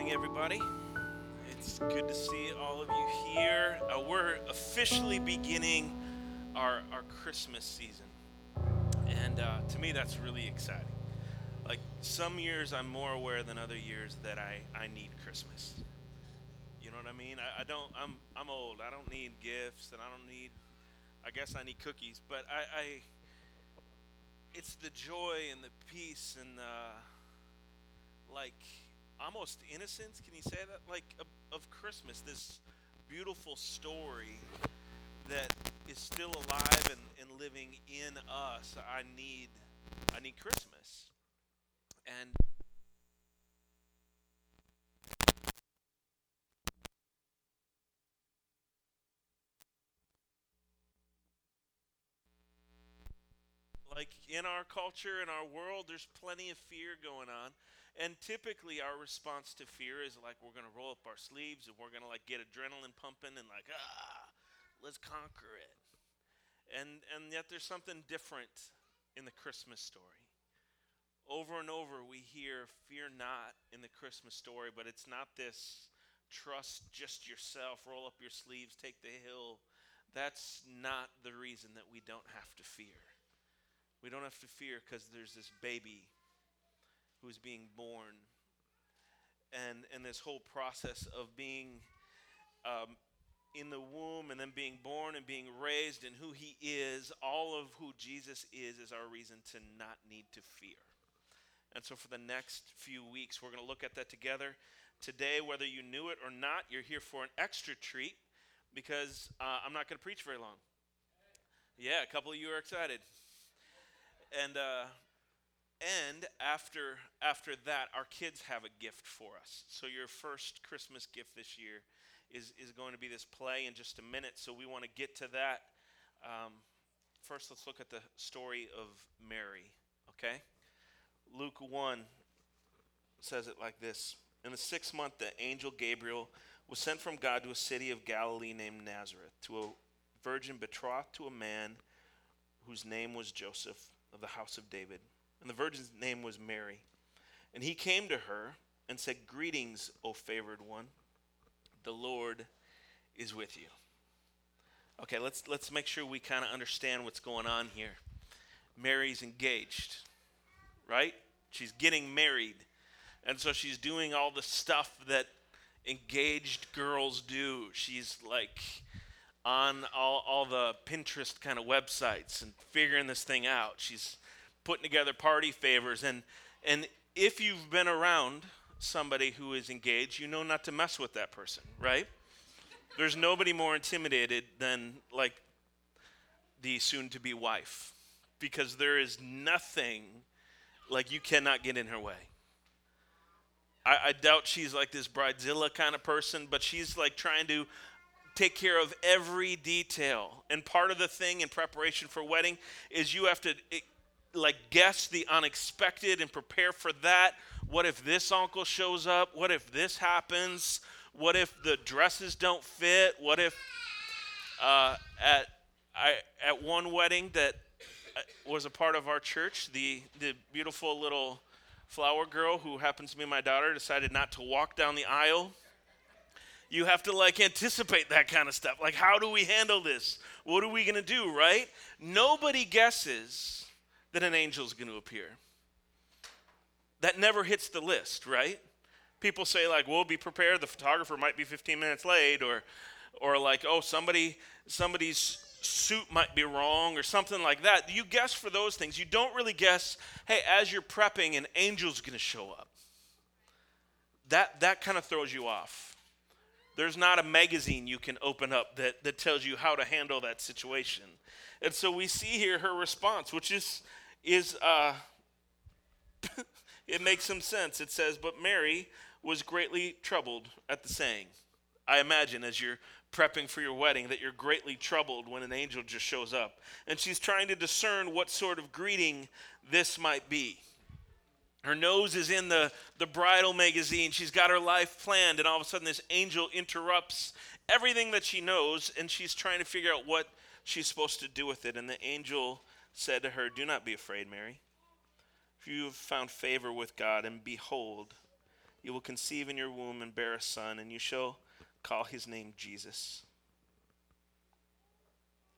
morning, everybody. It's good to see all of you here. Uh, we're officially beginning our, our Christmas season. And uh, to me, that's really exciting. Like some years, I'm more aware than other years that I, I need Christmas. You know what I mean? I, I don't, I'm, I'm old. I don't need gifts and I don't need, I guess I need cookies. But I, I it's the joy and the peace and uh, like almost innocence. Can you say that? Like of, of Christmas, this beautiful story that is still alive and, and living in us. I need, I need Christmas, Like in our culture, in our world, there's plenty of fear going on. And typically, our response to fear is like we're going to roll up our sleeves and we're going to like get adrenaline pumping and like ah, let's conquer it. And and yet there's something different in the Christmas story. Over and over, we hear "fear not" in the Christmas story, but it's not this trust just yourself, roll up your sleeves, take the hill. That's not the reason that we don't have to fear. We don't have to fear because there's this baby who's being born. And, and this whole process of being um, in the womb and then being born and being raised and who he is, all of who Jesus is, is our reason to not need to fear. And so, for the next few weeks, we're going to look at that together. Today, whether you knew it or not, you're here for an extra treat because uh, I'm not going to preach very long. Yeah, a couple of you are excited. And uh, and after after that our kids have a gift for us. So your first christmas gift this year is is going to be this play in just a minute. So we want to get to that. Um, first let's look at the story of mary okay? Luke 1 says it like this. In the sixth month the angel gabriel was sent from god to a city of galilee named nazareth to a virgin betrothed to a man whose name was joseph of the house of david and the virgin's name was Mary. And he came to her and said, Greetings, O favored one. The Lord is with you. Okay, let's, let's make sure we kind of understand what's going on here. Mary's engaged, right? She's getting married. And so she's doing all the stuff that engaged girls do. She's like on all, all the Pinterest kind of websites and figuring this thing out. She's putting together party favors. And, and if you've been around somebody who is engaged, you know not to mess with that person, right? There's nobody more intimidated than like the soon to be wife because there is nothing like you cannot get in her way. I, I, doubt she's like this bridezilla kind of person, but she's like trying to take care of every detail. And part of the thing in preparation for wedding is you have to like guess the unexpected and prepare for that. What if this uncle shows up? What if this happens? What if the dresses don't fit? What if uh, at I, at one wedding that uh, was a part of our church, the the beautiful little flower girl who happens to be my daughter decided not to walk down the aisle. You have to like anticipate that kind of stuff. Like, how do we handle this? What are we gonna do, right? Nobody guesses that an angel is going to appear. That never hits the list, right? People say like, "We'll be prepared. The photographer might be 15 minutes late," or, or like, "Oh, somebody, somebody's suit might be wrong," or something like that. You guess for those things. You don't really guess. Hey, as you're prepping, an angel's going to show up. That that kind of throws you off. There's not a magazine you can open up that that tells you how to handle that situation. And so we see here her response, which is is uh, it makes some sense. It says, But Mary was greatly troubled at the saying. I imagine as you're prepping for your wedding that you're greatly troubled when an angel just shows up. And she's trying to discern what sort of greeting this might be. Her nose is in the, the bridal magazine. She's got her life planned, and all of a sudden, this angel interrupts everything that she knows, and she's trying to figure out what she's supposed to do with it. And the angel said to her, Do not be afraid, Mary. You have found favor with God, and behold, You will conceive in your womb and bear a son, and you shall call his name Jesus.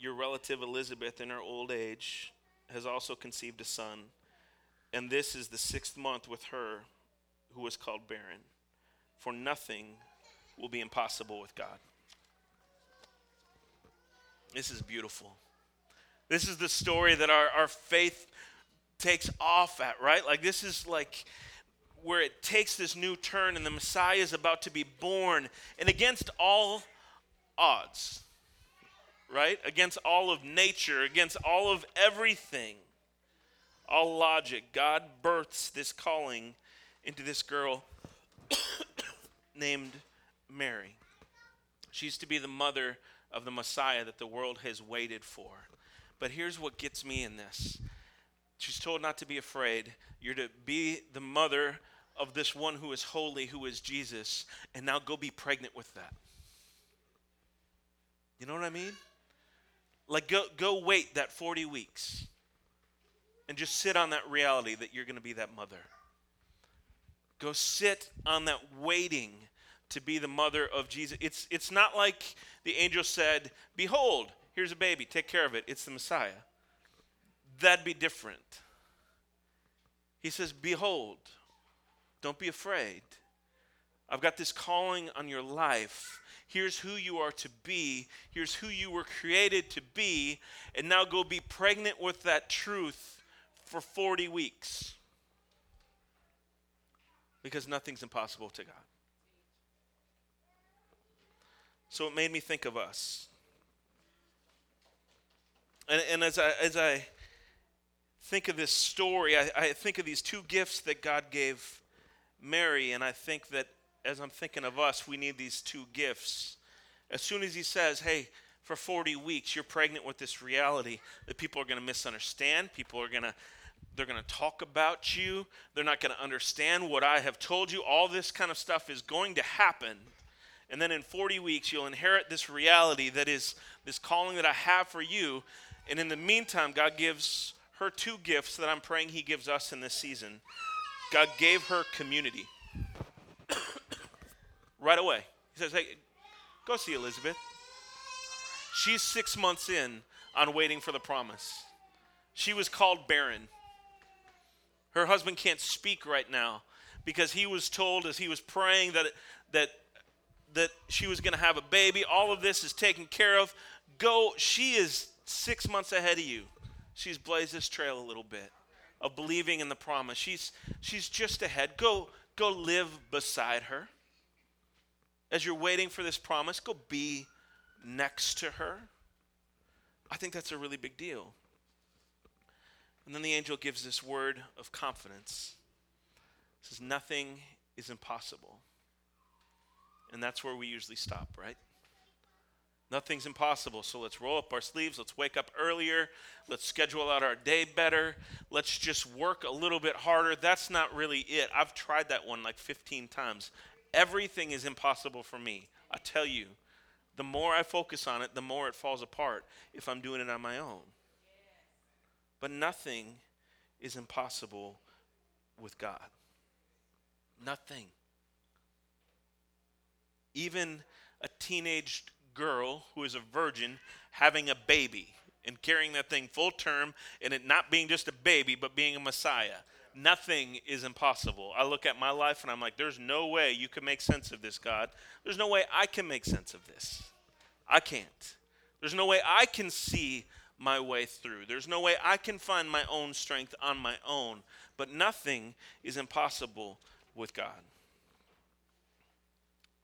your relative Elizabeth, in her old age, has also conceived a son. And this is the sixth month with her who was called barren. For nothing will be impossible with God. This is beautiful. This is the story that our, our faith takes off at, right? Like, this is like where it takes this new turn, and the Messiah is about to be born. And against all odds, right? Against all of nature, against all of everything, all logic. God births this calling into this girl named Mary. She's to be the mother of the Messiah that the world has waited for. But here's what gets me in this she's told not to be afraid. You're to be the mother of this one who is holy, who is Jesus, and now go be pregnant with that. You know what I mean? Like, go, go wait that 40 weeks and just sit on that reality that you're going to be that mother. Go sit on that waiting to be the mother of Jesus. It's, it's not like the angel said, Behold, here's a baby, take care of it. It's the Messiah. That'd be different. He says, Behold, don't be afraid. I've got this calling on your life Here's who you are to be. Here's who you were created to be. And now go be pregnant with that truth for 40 weeks. Because nothing's impossible to God. So it made me think of us. And, and as, I, as I think of this story, I, I think of these two gifts that God gave Mary, and I think that as I'm thinking of us, we need these two gifts. As soon as he says, hey, for 40 weeks, you're pregnant with this reality that people are going to misunderstand, people are going to they're going to talk about you. They're not going to understand what I have told you. All this kind of stuff is going to happen. And then in 40 weeks, you'll inherit this reality that is this calling that I have for you. And in the meantime, God gives her two gifts that I'm praying He gives us in this season. God gave her community right away. He says, Hey, go see Elizabeth. She's six months in on waiting for the promise. She was called barren. Her husband can't speak right now because he was told as he was praying that, that, that she was going to have a baby. All of this is taken care of. Go, she is six months ahead of you. She's blazed this trail a little bit of believing in the promise. She's, she's just ahead. Go, go live beside her as you're waiting for this promise, go be next to her. I think that's a really big deal. And then the angel gives this word of confidence. says, Nothing is impossible. And that's where we usually stop, right? Nothing's impossible. So let's roll up our sleeves. Let's wake up earlier. Let's schedule out our day better. Let's just work a little bit harder. That's not really it. I've tried that one like 15 times. Everything is impossible for me. I tell you, the more I focus on it, the more it falls apart if I'm doing it on my own. But nothing is impossible with God. Nothing. Even a teenage girl who is a virgin having a baby and carrying that thing full term and it not being just a baby but being a Messiah nothing is impossible. I look at my life and I'm like, there's no way you can make sense of this, God. There's no way I can make sense of this. I can't. There's no way I can see my way through. There's no way I can find my own strength on my own. But nothing is impossible with God.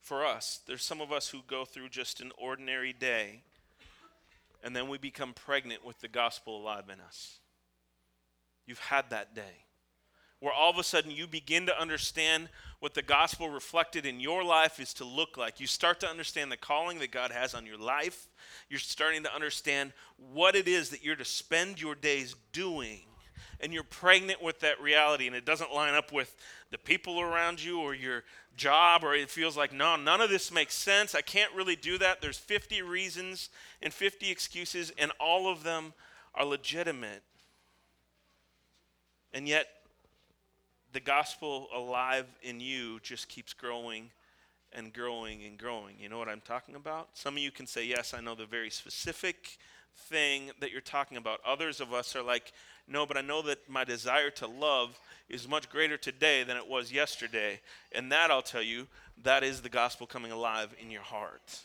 For us, there's some of us who go through just an ordinary day and then we become pregnant with the gospel alive in us. You've had that day where all of a sudden you begin to understand what the gospel reflected in your life is to look like. You start to understand the calling that God has on your life. You're starting to understand what it is that you're to spend your days doing. And you're pregnant with that reality, and it doesn't line up with the people around you or your job, or it feels like, no, none of this makes sense. I can't really do that. There's 50 reasons and 50 excuses, and all of them are legitimate. And yet, the gospel alive in you just keeps growing and growing and growing. You know what I'm talking about? Some of you can say, Yes, I know the very specific thing that you're talking about. Others of us are like, No, but I know that my desire to love is much greater today than it was yesterday. And that, I'll tell you, that is the gospel coming alive in your heart.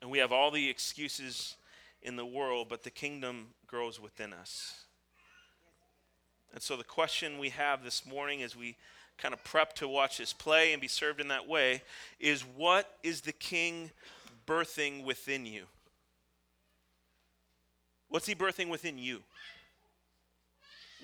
And we have all the excuses in the world, but the kingdom grows within us. And so the question we have this morning as we kind of prep to watch this play and be served in that way is what is the king birthing within you? What's he birthing within you?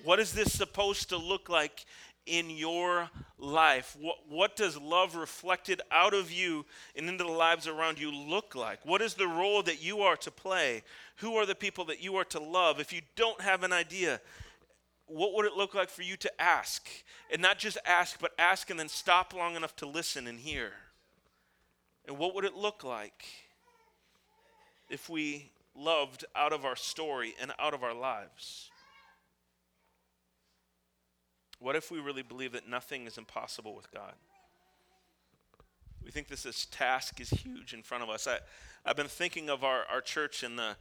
What is this supposed to look like in your life? What, what does love reflected out of you and into the lives around you look like? What is the role that you are to play? Who are the people that you are to love? If you don't have an idea, what would it look like for you to ask? And not just ask, but ask and then stop long enough to listen and hear. And what would it look like if we loved out of our story and out of our lives? What if we really believe that nothing is impossible with God? We think this is, task is huge in front of us. I, I've been thinking of our, our church and the,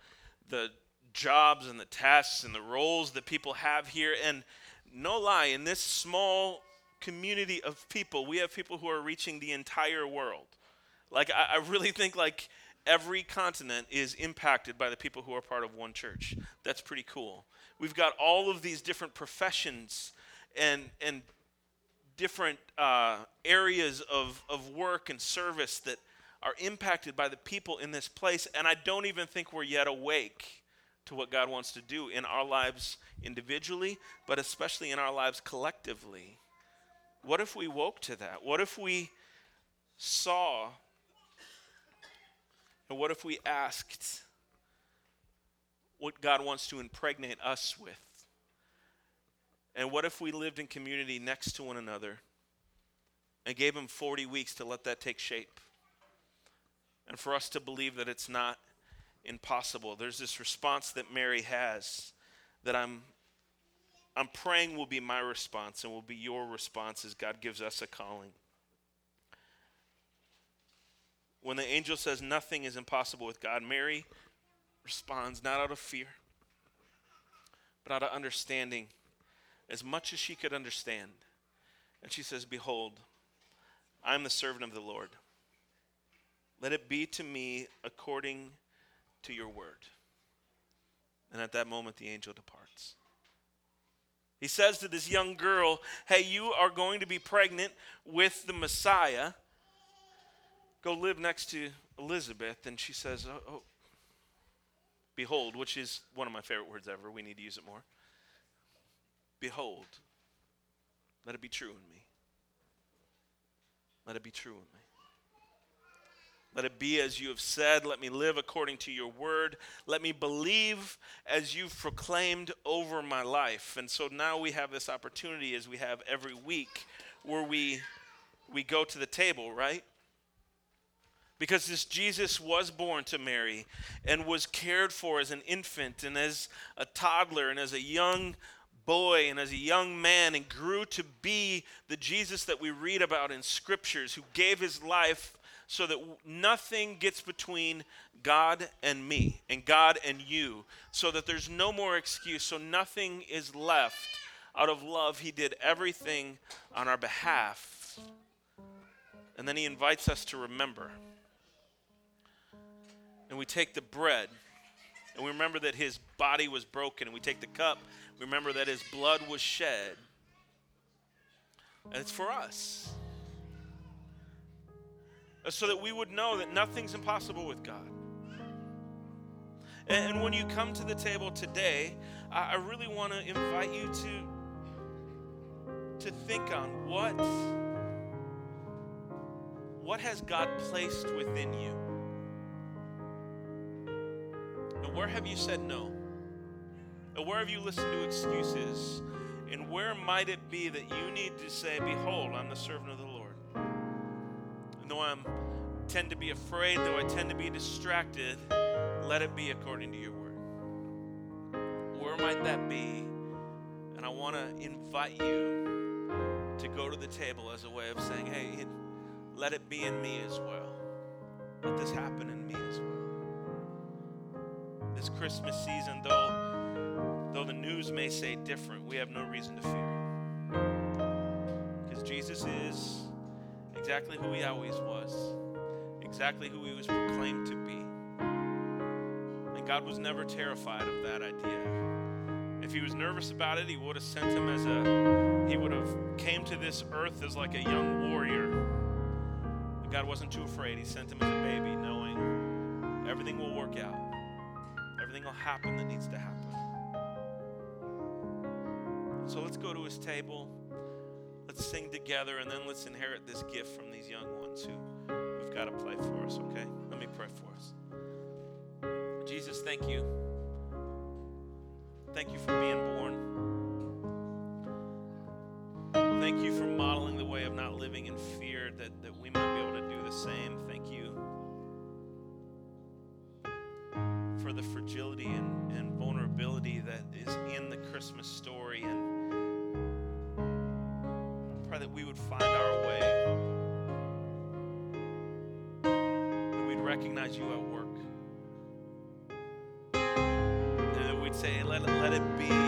the jobs and the tasks and the roles that people have here. And no lie, in this small community of people, we have people who are reaching the entire world. Like, I, I really think like every continent is impacted by the people who are part of one church. That's pretty cool. We've got all of these different professions and and different uh, areas of, of work and service that are impacted by the people in this place, and I don't even think we're yet awake to what God wants to do in our lives individually, but especially in our lives collectively. What if we woke to that? What if we saw? And what if we asked what God wants to impregnate us with? And what if we lived in community next to one another and gave Him 40 weeks to let that take shape? And for us to believe that it's not impossible. There's this response that Mary has that I'm I'm praying will be my response and will be your response as God gives us a calling. When the angel says nothing is impossible with God, Mary responds not out of fear, but out of understanding, as much as she could understand. And she says, Behold, I am the servant of the Lord. Let it be to me according to your word. And at that moment, the angel departs. He says to this young girl, Hey, you are going to be pregnant with the Messiah. Go live next to Elizabeth. And she says, Oh, oh behold, which is one of my favorite words ever. We need to use it more. Behold, let it be true in me. Let it be true in me. Let it be as you have said. Let me live according to your word. Let me believe as you've proclaimed over my life. And so now we have this opportunity as we have every week where we we go to the table, right? Because this Jesus was born to Mary and was cared for as an infant and as a toddler and as a young boy and as a young man and grew to be the Jesus that we read about in scriptures who gave his life so that nothing gets between God and me and God and you, so that there's no more excuse, so nothing is left. Out of love, He did everything on our behalf. And then He invites us to remember. And we take the bread, and we remember that His body was broken, and we take the cup, we remember that His blood was shed. And it's for us. So that we would know that nothing's impossible with God. And when you come to the table today, I really want to invite you to to think on what what has God placed within you? And where have you said no? And where have you listened to excuses? And where might it be that you need to say, Behold, I'm the servant of the Lord? And though I tend to be afraid, though I tend to be distracted, let it be according to your word. Where might that be? And I want to invite you to go to the table as a way of saying, Hey, let it be in me as well. Let this happen in me as well. This Christmas season, though, though the news may say different, we have no reason to fear. Because Jesus is exactly who he always was, exactly who he was proclaimed to be. And God was never terrified of that idea. If he was nervous about it, he would have sent him as a he would have came to this earth as like a young warrior God wasn't too afraid. He sent him as a baby, knowing everything will work out, everything will happen that needs to happen. So let's go to his table. Let's sing together, and then let's inherit this gift from these young ones who, who've got to play for us, okay? Let me pray for us. Jesus, thank you. Thank you for being born. Thank you for modeling the way of not living in fear that, that we might be able to do the same. Thank you for the fragility and, and vulnerability that is in the Christmas story. And pray that we would find our way, that we'd recognize you at work, and that we'd say, let let it be